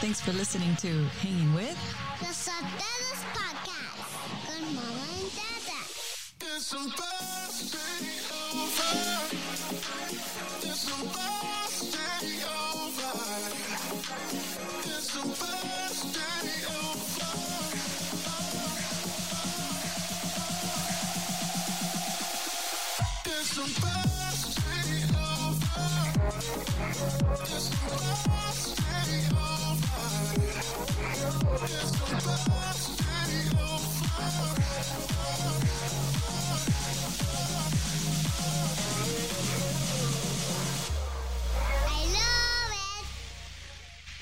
Thanks for listening to Hanging With The Sotelos Podcast con Mama and Dada. It's supposed to be over. It's supposed to be over. It's supposed to be over. It's supposed to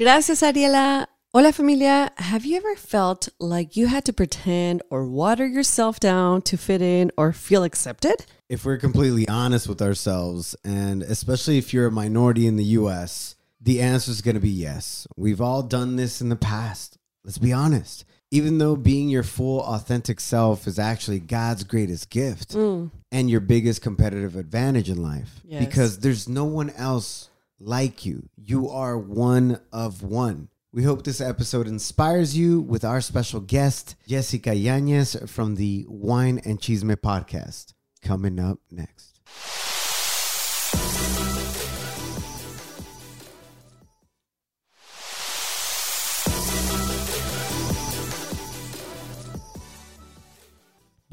Gracias, Ariela. Hola, familia. Have you ever felt like you had to pretend or water yourself down to fit in or feel accepted? if we're completely honest with ourselves, and especially if you're a minority in the US, the answer is going to be yes. We've all done this in the past. Let's be honest. Even though being your full authentic self is actually God's greatest gift mm. and your biggest competitive advantage in life, Yes. because there's no one else like you. You are one of one. We hope this episode inspires you with our special guest, Jessica Yanez from the Wine and Chisme podcast. Coming up next.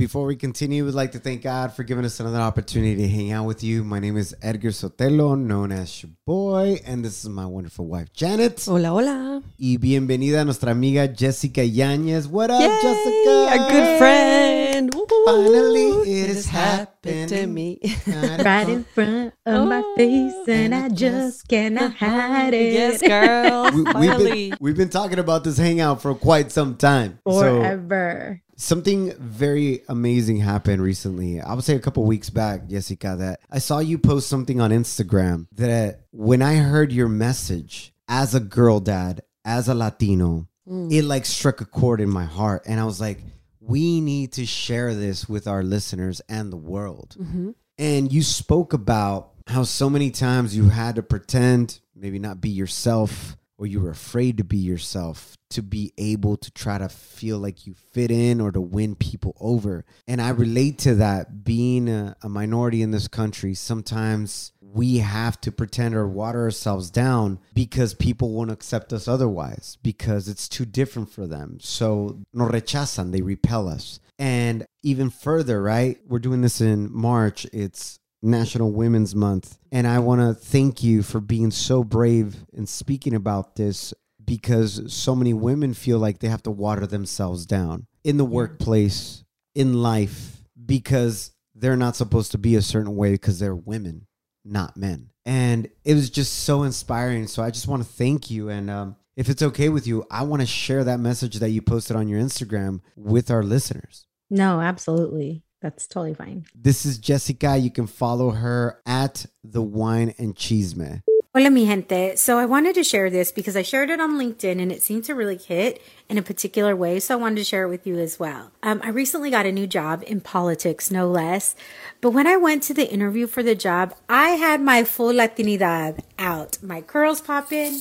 Before we continue, we'd like to thank God for giving us another opportunity to hang out with you. My name is Edgar Sotelo, known as your boy, and this is my wonderful wife, Janet. Hola, hola. Y bienvenida a nuestra amiga Jessica Yanez. What up, Yay, Jessica? A good friend. Woo. Finally, it It is has happened to me. right in front of my oh, face, and I just cannot hide it. yes, girl. We, we've, Finally. been, we've been talking about this hangout for quite some time. So Forever. Something very amazing happened recently. I would say a couple weeks back, Jessica, that I saw you post something on Instagram that when I heard your message as a girl dad, as a Latino, mm. it like struck a chord in my heart. And I was like, we need to share this with our listeners and the world. Mm-hmm. And you spoke about how so many times you had to pretend, maybe not be yourself, or you were afraid to be yourself to be able to try to feel like you fit in or to win people over. And I relate to that being a, a minority in this country. Sometimes we have to pretend or water ourselves down because people won't accept us otherwise because it's too different for them. So no rechazan, they repel us. And even further, right? We're doing this in March. It's National Women's Month. And I want to thank you for being so brave and speaking about this because so many women feel like they have to water themselves down in the workplace, in life, because they're not supposed to be a certain way because they're women, not men. And it was just so inspiring. So I just want to thank you. And um, if it's okay with you, I want to share that message that you posted on your Instagram with our listeners. No, absolutely. That's totally fine. This is Jessica. You can follow her at the Wine and Chisme. Hola, mi gente. So I wanted to share this because I shared it on LinkedIn and it seemed to really hit in a particular way. So I wanted to share it with you as well. Um, I recently got a new job in politics, no less. But when I went to the interview for the job, I had my full Latinidad out. My curls popping,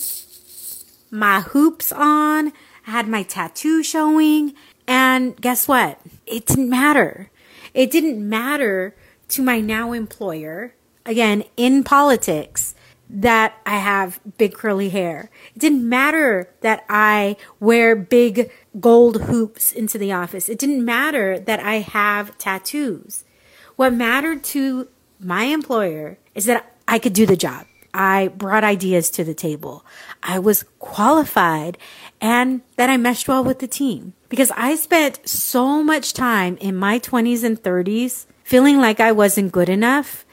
my hoops on, I had my tattoo showing. And guess what? It didn't matter. It didn't matter to my now employer, again, in politics, that I have big curly hair. It didn't matter that I wear big gold hoops into the office. It didn't matter that I have tattoos. What mattered to my employer is that I could do the job. I brought ideas to the table. I was qualified and that I meshed well with the team because I spent so much time in my 20s and 30s feeling like I wasn't good enough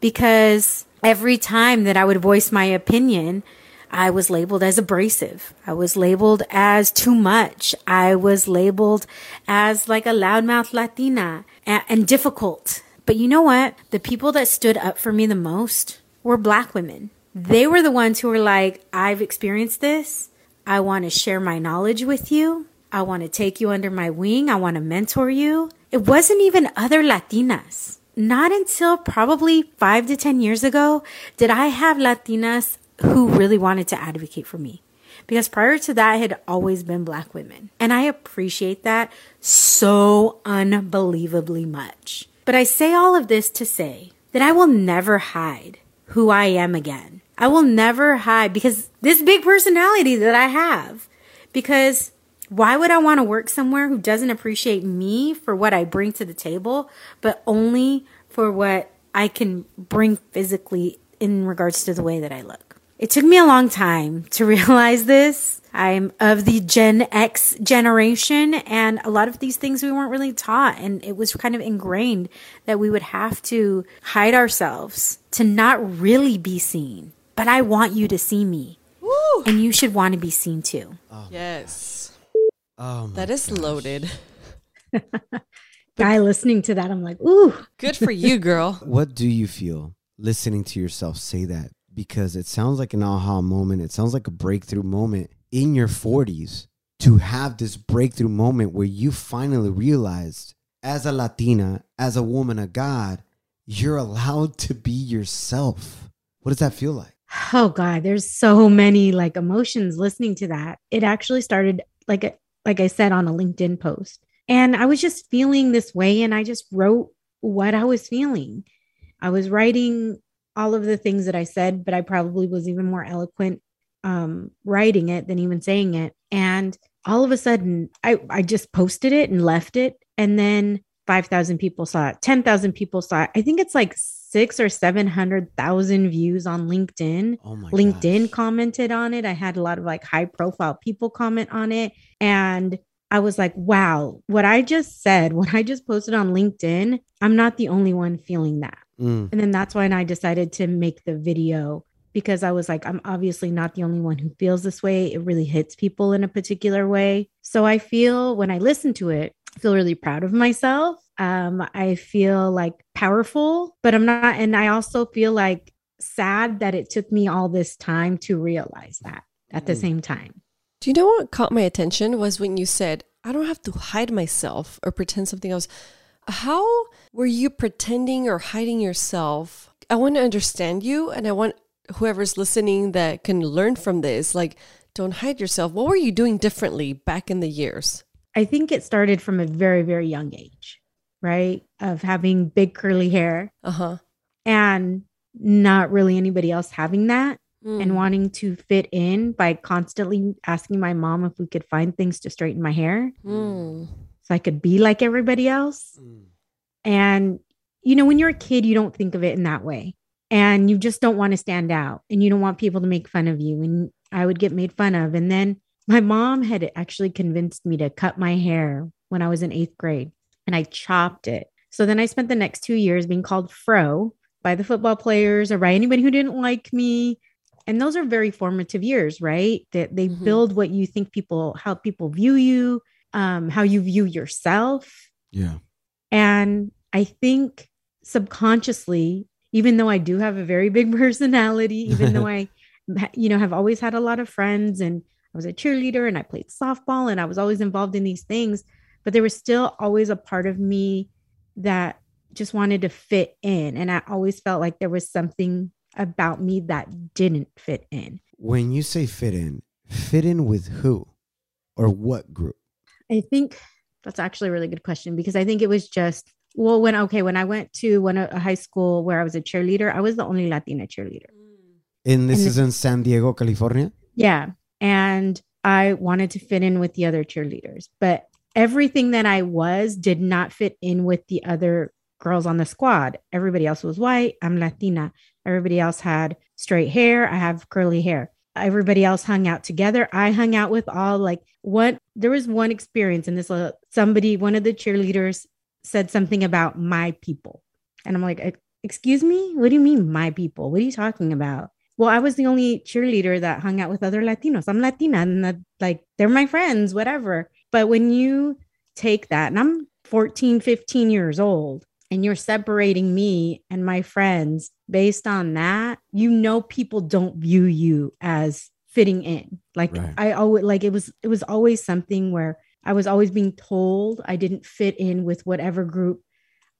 because every time that I would voice my opinion, I was labeled as abrasive. I was labeled as too much. I was labeled as like a loudmouth Latina and, and difficult. But you know what? The people that stood up for me the most were black women. They were the ones who were like, I've experienced this. I want to share my knowledge with you. I want to take you under my wing. I want to mentor you. It wasn't even other Latinas. Not until probably five to 10 years ago did I have Latinas who really wanted to advocate for me. Because prior to that, it had always been black women. And I appreciate that so unbelievably much. But I say all of this to say that I will never hide who I am again. I will never hide because this big personality that I have. Because why would I want to work somewhere who doesn't appreciate me for what I bring to the table, but only for what I can bring physically in regards to the way that I look? It took me a long time to realize this. I'm of the Gen X generation, and a lot of these things we weren't really taught. And it was kind of ingrained that we would have to hide ourselves to not really be seen. But I want you to see me, Woo! and you should want to be seen too. Oh yes. Oh, my That is gosh. loaded. Guy listening to that, I'm like, ooh. Good for you, girl. What do you feel listening to yourself say that? Because it sounds like an aha moment. It sounds like a breakthrough moment in your 40s to have this breakthrough moment where you finally realized, as a Latina, as a woman of God, you're allowed to be yourself. What does that feel like? Oh God, there's so many like emotions listening to that. It actually started like like I said on a LinkedIn post. And I was just feeling this way and I just wrote what I was feeling. I was writing all of the things that I said, but I probably was even more eloquent um writing it than even saying it. And all of a sudden I I just posted it and left it and then 5,000 people saw it, 10,000 people saw it. I think it's like 6 or 700,000 views on LinkedIn. Oh my LinkedIn gosh. commented on it. I had a lot of like high profile people comment on it. And I was like, wow, what I just said, what I just posted on LinkedIn, I'm not the only one feeling that. Mm, And then that's when I decided to make the video because I was like, I'm obviously not the only one who feels this way. It really hits people in a particular way. So I feel when I listen to it, feel really proud of myself. Um, I feel like powerful, but I'm not. And I also feel like sad that it took me all this time to realize that at the Mm. same time. Do you know what caught my attention was when you said, I don't have to hide myself or pretend something else. How were you pretending or hiding yourself? I want to understand you and I want whoever's listening that can learn from this. Like, don't hide yourself. What were you doing differently back in the years? I think it started from a very, very young age, right? Of having big curly hair Uh huh. and not really anybody else having that. Mm. and wanting to fit in by constantly asking my mom if we could find things to straighten my hair Mm. so I could be like everybody else. mm, And, you know, when you're a kid, you don't think of it in that way. And you just don't want to stand out and you don't want people to make fun of you. And I would get made fun of. And then my mom had actually convinced me to cut my hair when I was in eighth grade and I chopped it. So then I spent the next two years being called Fro by the football players or by anybody who didn't like me. And those are very formative years, right? That they Mhm. build what you think people, how people view you, um, how you view yourself. yeah. And I think subconsciously, even though I do have a very big personality, even though I, you know, have always had a lot of friends and I was a cheerleader and I played softball and I was always involved in these things, but there was still always a part of me that just wanted to fit in. And I always felt like there was something about me that didn't fit in. When you say fit in, fit in with who or what group? I think that's actually a really good question because I think it was just well when okay when I went to one a high school where I was a cheerleader, I was the only Latina cheerleader. Mm. And this And is in San Diego, California? Yeah, and I wanted to fit in with the other cheerleaders, but everything that I was did not fit in with the other girls on the squad. Everybody else was white. I'm Latina. Everybody else had straight hair. I have curly hair. Everybody else hung out together. I hung out with all like what there was one experience in this somebody one of the cheerleaders said something about my people. And I'm like, "Excuse me? What do you mean my people? What are you talking about?" Well, I was the only cheerleader that hung out with other Latinos. I'm Latina and that, like they're my friends, whatever. But when you take that, and I'm 14, 15 years old, and you're separating me and my friends based on that, you know people don't view you as fitting in. Like Right. I always like it was it was always something where I was always being told I didn't fit in with whatever group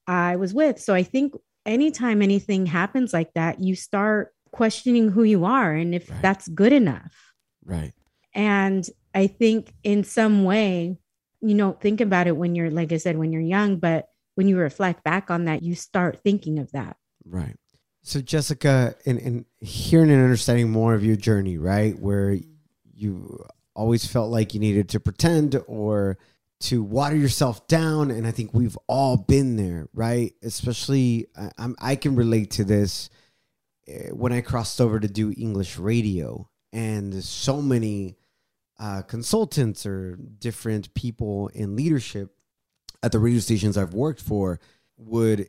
I was with. So I think anytime anything happens like that, you start questioning who you are and if Right. that's good enough. Right. And I think in some way, you don't think about it when you're, like I said, when you're young, but when you reflect back on that, you start thinking of that. Right. So Jessica, in, in hearing and understanding more of your journey, right, where you always felt like you needed to pretend or to water yourself down, and I think we've all been there, right? Especially, I, I'm, I can relate to this when I crossed over to do English radio, and so many uh, consultants or different people in leadership at the radio stations I've worked for would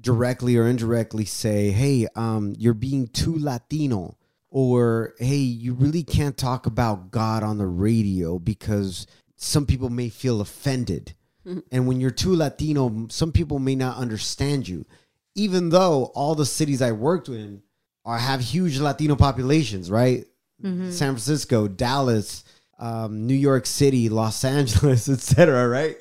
directly or indirectly say, "Hey, um, you're being too Latino," or "Hey, you really can't talk about God on the radio because some people may feel offended." And when you're too Latino, some people may not understand you, even though all the cities I worked in are have huge Latino populations, right? San Francisco, Dallas, um, New York City, Los Angeles, etc. Right?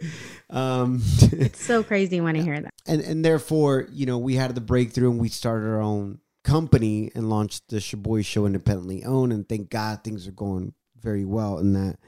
Um, It's so crazy when I hear that. and and therefore, you know, we had the breakthrough and we started our own company and launched the Shaboy Show independently owned. And thank God things are going very well in that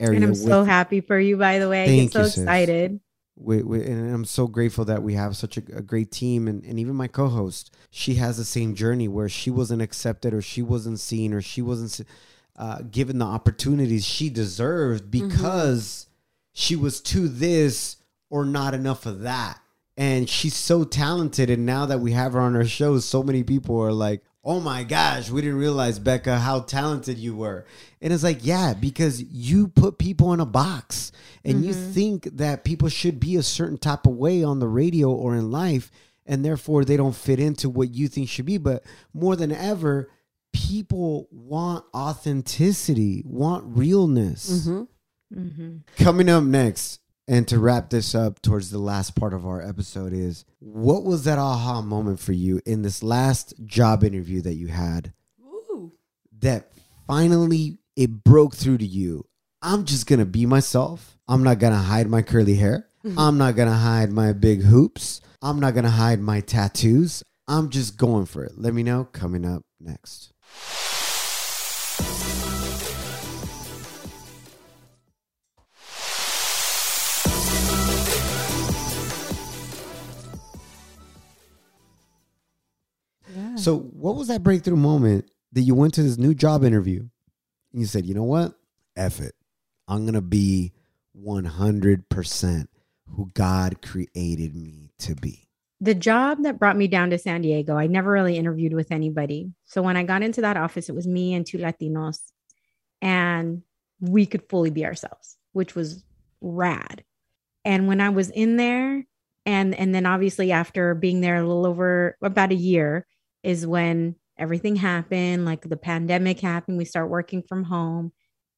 area. And I'm so happy for you, by the way. I Thank get so you, sis. We, we, and I'm so grateful that we have such a, a great team. And, and even my co host, she has the same journey where she wasn't accepted or she wasn't seen or she wasn't uh, given the opportunities she deserved because she was too this or not enough of that. And she's so talented. And now that we have her on our show, so many people are like, oh my gosh, we didn't realize, Becca, how talented you were. And it's like, yeah, because you put people in a box and you mm-hmm. think that people should be a certain type of way on the radio or in life. And therefore, they don't fit into what you think should be. But more than ever, people want authenticity, want realness. Mm-hmm. Mm-hmm. Coming up next, and to wrap this up towards the last part of our episode, is what was that aha moment for you in this last job interview that you had that finally it broke through to you? I'm just gonna be myself. I'm not gonna hide my curly hair. Mm-hmm. I'm not gonna hide my big hoops. I'm not gonna hide my tattoos. I'm just going for it. Let me know coming up next. So, what was that breakthrough moment that you went to this new job interview and you said, you know what? F it. I'm going to be 100% who God created me to be. The job that brought me down to San Diego, I never really interviewed with anybody. So when I got into that office, it was me and two Latinos, and we could fully be ourselves, which was rad. And when I was in there, and and then obviously after being there a little over about a year, is when everything happened. Like the pandemic happened, we start working from home,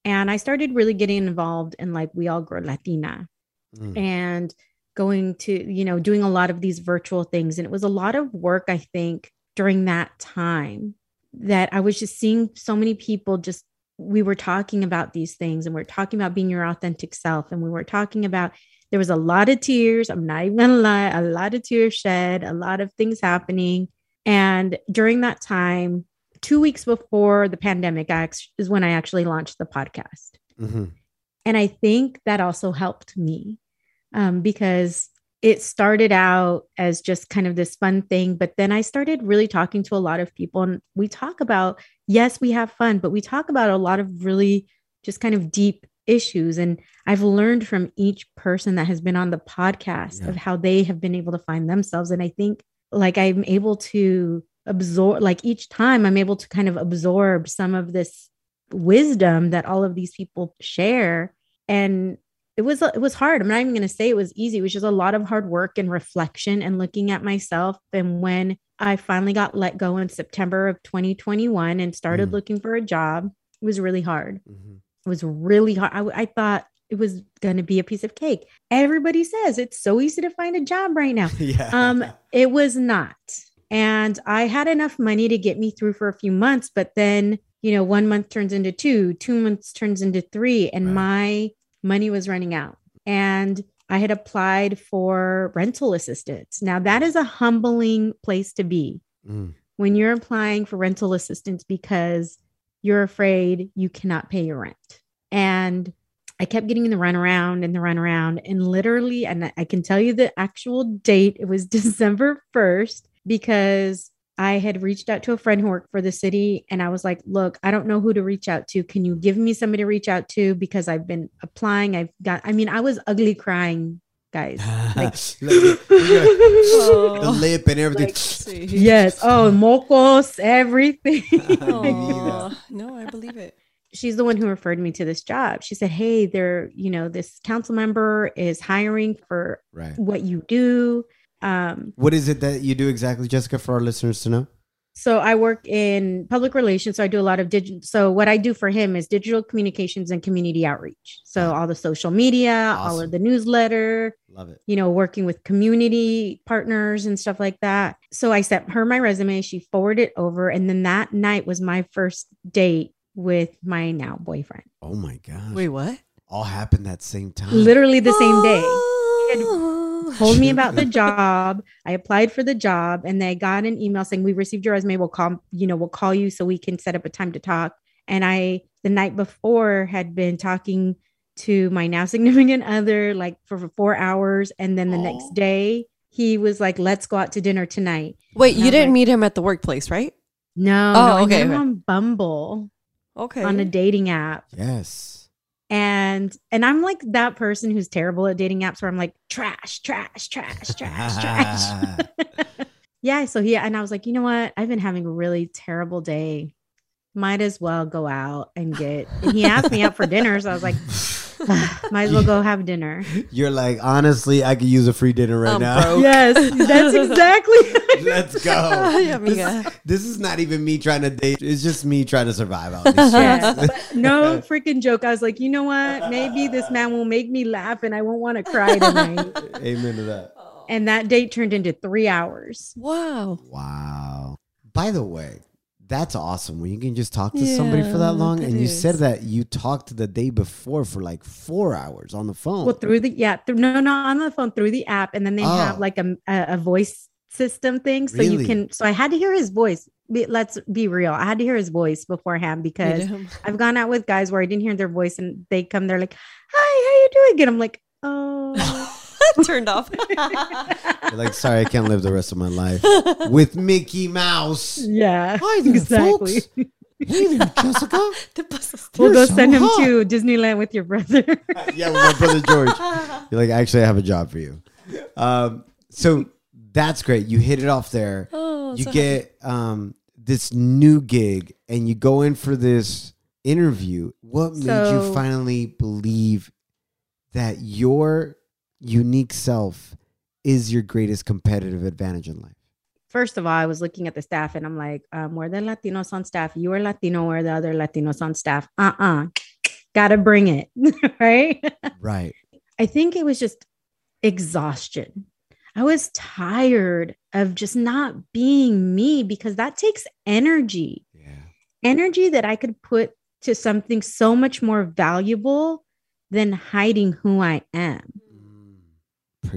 and I started really getting involved in like WeAllGrow Latina, Mm. and going to you know doing a lot of these virtual things and it was a lot of work i think during that time that i was just seeing so many people just we were talking about these things and we are talking about being your authentic self and we were talking about there was a lot of tears i'm not even gonna lie a lot of tears shed a lot of things happening and during that time two weeks before the pandemic is when i actually launched the podcast Mhm. and I think that also helped me um, because it started out as just kind of this fun thing. But then I started really talking to a lot of people. And we talk about, yes, we have fun, but we talk about a lot of really just kind of deep issues. And I've learned from each person that has been on the podcast Yeah. of how they have been able to find themselves. And I think like I'm able to absorb, like each time I'm able to kind of absorb some of this wisdom that all of these people share. And it was it was hard. I'm not even going to say it was easy. It was just a lot of hard work and reflection and looking at myself. And when i finally got let go in september of 2021 and started Mm. looking for a job it was really hard. Mhm. it was really hard. I, I thought it was going to be a piece of cake everybody says it's so easy to find a job right now yeah. um, it was not. And I had enough money to get me through for a few months, but then, you know, one month turns into two, two months turns into three, and Right. my money was running out. And I had applied for rental assistance. Now, that is a humbling place to be Mm. when you're applying for rental assistance because you're afraid you cannot pay your rent. And I kept getting the runaround and the runaround. And literally, and I can tell you the actual date, it was December 1st because I had reached out to a friend who worked for the city and I was like, look, I don't know who to reach out to. Can you give me somebody to reach out to? Because I've been applying. I've got, I mean, I was ugly crying, guys. Like, the lip and everything. yes. Oh, mocos, everything. Aw, no, I believe it. She's the one who referred me to this job. She said, Hey, there, you know, this council member is hiring for right. what you do. Um, What is it that you do exactly, Jessica, for our listeners to know? so I work in public relations. So I do a lot of digital. So what I do for him is digital communications and community outreach. So all the social media, all of the newsletter, Love it. you know, working with community partners and stuff like that. So I sent her my resume. She forwarded it over. And then that night was my first date with my now boyfriend. Oh my gosh. Wait, what? All happened that same time. Literally the same day. Oh. told me about the job. I applied for the job and they got an email saying we received your resume. We'll call, you know, we'll call you so we can set up a time to talk. And I the night before had been talking to my now significant other like for four hours. And then the Aw. next day he was like, let's go out to dinner tonight. Wait, And you I'm didn't like- meet him at the workplace, right? No, Oh, no, I okay, met him on Bumble Okay. on a dating app. Yes. And and I'm like that person who's terrible at dating apps where I'm like trash, trash, trash, trash, trash. yeah. So he and I was like, you know what? I've been having a really terrible day. Might as well go out and get. And he asked me out for dinner, so I was like, might as well go have dinner. You're like, honestly, I could use a free dinner right I'm now. broke. Yes, that's exactly. Let's go. Ay, this, this is not even me trying to date. It's just me trying to survive out these Yeah, streets. no freaking joke. I was like, you know what? Maybe this man will make me laugh, and I won't want to cry tonight. Amen to that. and that date turned into three hours. Wow. Wow. By the way, that's awesome when you can just talk to somebody for that long. that And you said that you talked the day before for like four hours on the phone. Well, through the yeah, through, no, no, on the phone through the app, and then they Oh. have like a, a a voice system thing, so you can. So I had to hear his voice. Let's be real. I had to hear his voice beforehand because I've gone out with guys where I didn't hear their voice, and they come, they're like, "Hi, how you doing?" And I'm like, "Oh." Turned off. You're like, sorry, I can't live the rest of my life with Mickey Mouse. Yeah, Hi there, exactly. folks. Hey there, Jessica. Te pasaste. We'll go so send him hot. to Disneyland with your brother. yeah, with my brother George. You're like, actually, I have a job for you. Um, so that's great. You hit it off there. Oh, you so get um, this new gig, and you go in for this interview. What made you finally believe that your unique self is your greatest competitive advantage in life? First of all, I was looking at the staff and I'm like, um, we're the Latinos on staff. You are Latino, we're the other Latinos on staff. Uh uh Gotta bring it. right. Right. I think it was just exhaustion. I was tired of just not being me because that takes energy, Yeah. energy that I could put to something so much more valuable than hiding who I am.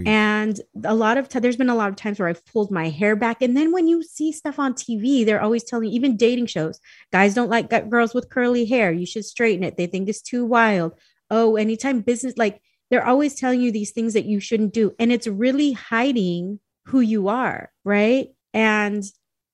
And a lot of times, there's been a lot of times where I've pulled my hair back. And then when you see stuff on TV, they're always telling even dating shows, guys don't like girls with curly hair. You should straighten it. They think it's too wild. Oh, anytime business, like they're always telling you these things that you shouldn't do. And it's really hiding who you are. Right. And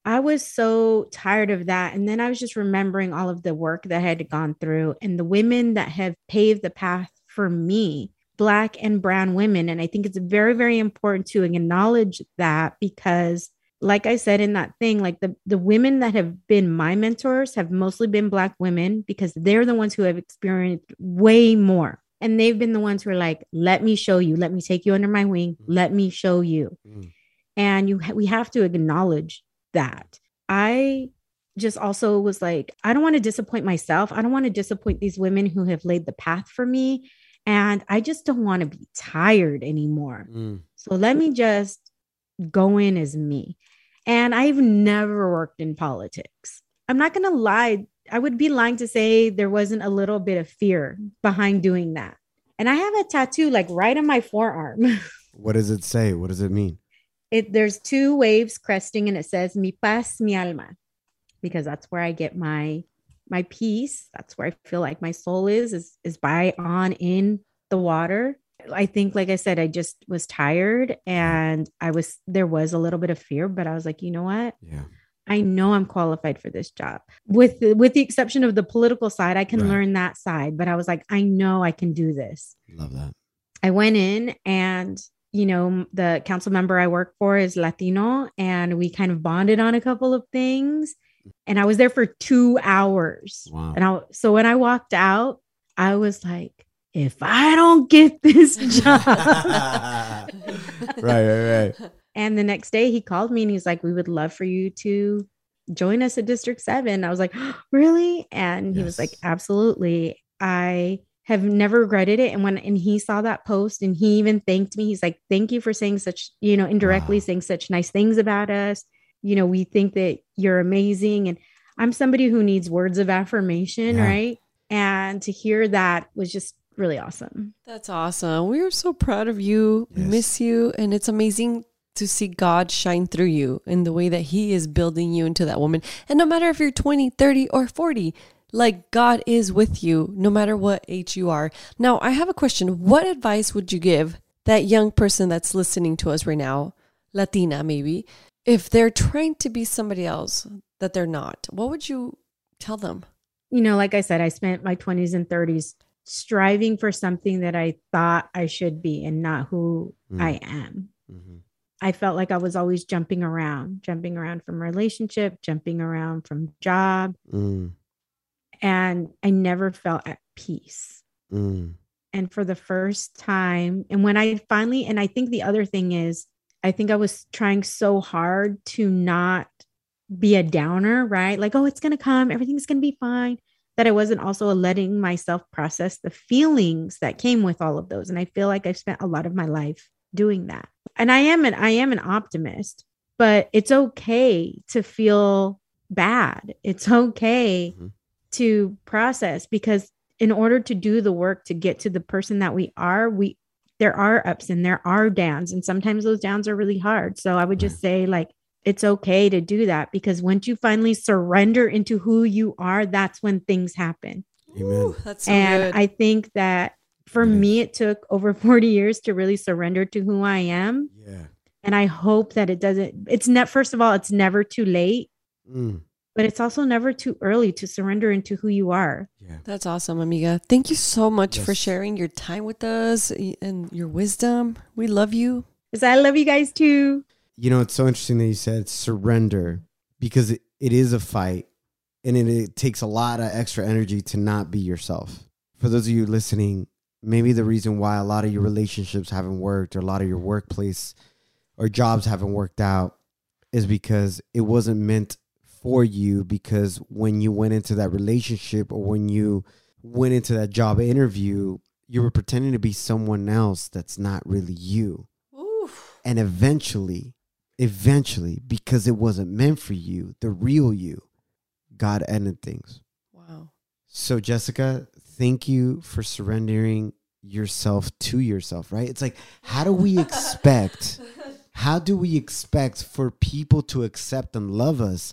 I was so tired of that. And then I was just remembering all of the work that I had gone through and the women that have paved the path for me black and brown women. And i think it's very very important to acknowledge that because like i said in that thing like the the women that have been my mentors have mostly been black women because they're the ones who have experienced way more. And they've been the ones who are like let me show you. Let me take you under my wing. Let me show you. Mm. and you ha- we have to acknowledge that. I just also was like i don't want to disappoint myself. I don't want to disappoint these women who have laid the path for me and I just don't want to be tired anymore. Mm. So let me just go in as me. And I've never worked in politics. I'm not going to lie. I would be lying to say there wasn't a little bit of fear behind doing that. And I have a tattoo like right on my forearm. What does it say? What does it mean? It there's two waves cresting and it says mi paz mi alma because that's where I get my my peace. That's where I feel like my soul is, is, is by on in the water. I think, like I said, I just was tired and I was, there was a little bit of fear, but I was like, you know what? Yeah. I know I'm qualified for this job. With with the exception of the political side, I can Right. learn that side, but I was like, I know I can do this. Love that. I went in and you know, the council member I work for is Latino and we kind of bonded on a couple of things. And I was there for 2 hours. Wow. And I so when I walked out, I was like, if I don't get this job, right, right, right. And the next day he called me and he's like, We would love for you to join us at District 7. I was like, Really? And he was like, Absolutely. I have never regretted it. And when and he saw that post and he even thanked me, he's like, Thank you for saying such, you know, indirectly Wow. saying such nice things about us. You know, we think that you're amazing. And I'm somebody who needs words of affirmation, Yeah. right? And to hear that was just really awesome. That's awesome. We are so proud of you. Yes. miss you. And it's amazing to see God shine through you in the way that He is building you into that woman. And no matter if you're 20, 30, or 40, like God is with you no matter what age you are. Now, I have a question. What advice would you give that young person that's listening to us right now, Latina maybe, if they're trying to be somebody else that they're not? What would you tell them? you know, like I said, I spent my 20s and 30s striving for something that I thought I should be and not who Mm. I am. Mm-hmm. I felt like I was always jumping around, jumping around from relationship, jumping around from job, Mm, and I never felt at peace. mm, And for the first time, and when I finally, and I think the other thing is, I think I was trying so hard to not be a downer, right? Like, oh, it's going to come, everything's going to be fine. That I wasn't also letting myself process the feelings that came with all of those. And I feel like I've spent a lot of my life doing that. And I am an I am an optimist, but it's okay to feel bad. It's okay Mhm. to process because in order to do the work to get to the person that we are, we there are ups and there are downs and sometimes those downs are really hard. So I would just say like it's okay to do that because once you finally surrender into who you are, that's when things happen. Amen. Ooh, that's so and good. I think that for It is. me, it took over 40 years to really surrender to who I am. Yeah. And I hope that it doesn't, it's not, first of all, it's never too late, Mm, but it's also never too early to surrender into who you are. yeah. That's awesome, amiga. Thank you so much for sharing your time with us and your wisdom. We love you. Because I love you guys too. You know, it's so interesting that you said surrender because it, it is a fight and it, it takes a lot of extra energy to not be yourself. For those of you listening, maybe the reason why a lot of your relationships haven't worked or a lot of your workplace or jobs haven't worked out is because it wasn't meant for you because when you went into that relationship or when you went into that job interview, you were pretending to be someone else that's not really you. And eventually, eventually, because it wasn't meant for you, the real you, God ended things. Wow. So, Jessica, thank you for surrendering yourself to yourself, right? It's like, how do we expect, how do we expect for people to accept and love us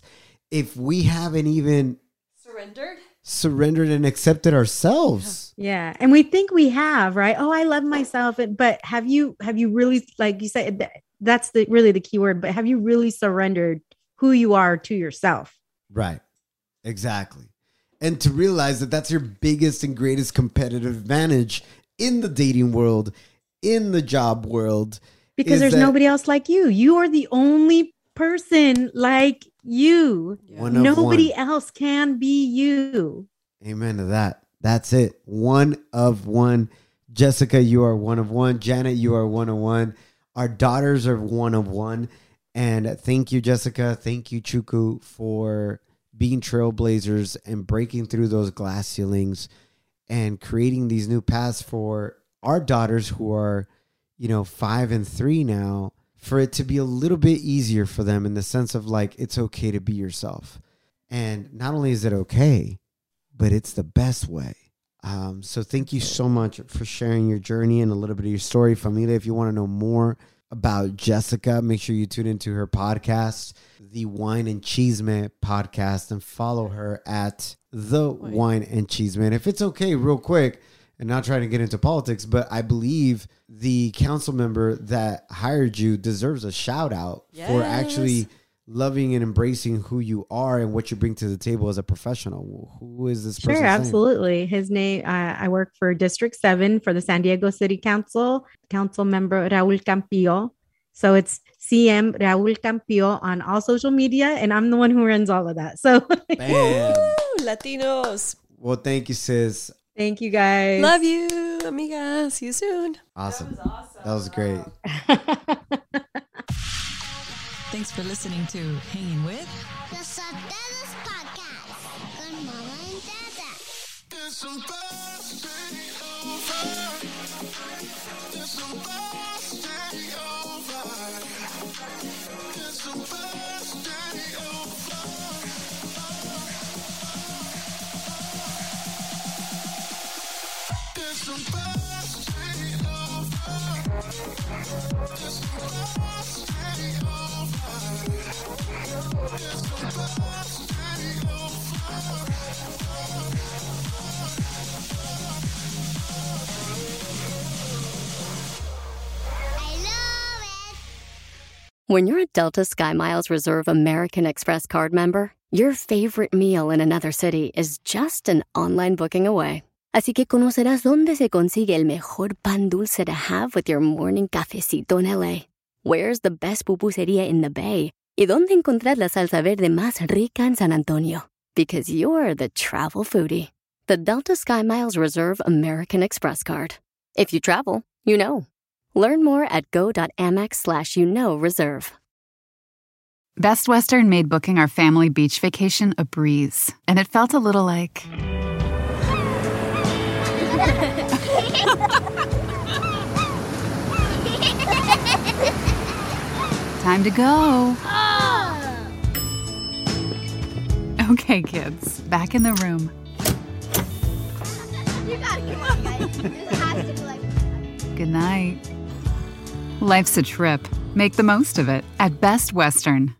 if we haven't even Surrendered? surrendered and accepted ourselves? Yeah. And we think we have, right? Oh, I love myself. But have you, have you really, like you said, that's the really the key word, but have you really surrendered who you are to yourself? Right. Exactly. And to realize that that's your biggest and greatest competitive advantage in the dating world, in the job world. Because there's that nobody else like you. You are the only person like you. One Nobody one. else can be you. Amen to that. That's it. One of one. Jessica, you are one of one. Janet, you are one of one. Our daughters are one of one. And thank you, Jessica. Thank you, Chuku, for being trailblazers and breaking through those glass ceilings and creating these new paths for our daughters who are, you know, five and three now, for it to be a little bit easier for them in the sense of like, it's okay to be yourself. And not only is it okay, but it's the best way. Um, so thank you so much for sharing your journey and a little bit of your story, familia. If you want to know more about Jessica, make sure you tune into her podcast, the Wine and Chisme podcast, and follow her at the Wine and Chisme. If it's okay, real quick, and not trying to get into politics, but I believe the council member that hired you deserves a shout out for actually loving and embracing who you are and what you bring to the table as a professional. Who is this person? Sure, absolutely. His name, uh, I work for District 7 for the San Diego City Council, Council member Raul Campillo. So it's CM Raul Campillo on all social media, and I'm the one who runs all of that. So Bam. Woo, Latinos. Well, thank you, sis. Thank you guys. Love you, amiga. See you soon. Awesome. That was great. Thanks for listening to Hanging with. The Sotelos Podcast con Mama and Dada. It's supposed When you're a Delta Sky Miles Reserve American Express card member, your favorite meal in another city is just an online booking away. Así que conocerás dónde se consigue el mejor pan dulce to have with your morning cafecito en LA. Where's the best pupusería in the Bay? Y dónde encontrar la salsa verde más rica en San Antonio. Because you're the travel foodie. The Delta Sky Miles Reserve American Express card. If you travel, you know. Learn more at go.amex slash you know reserve. Best Western made booking our family beach vacation a breeze, and it felt a little like. Time to go. Oh. Okay, kids, back in the room. You gotta come on, guys. This has to be like. Good night. Life's a trip. Make the most of it at Best Western.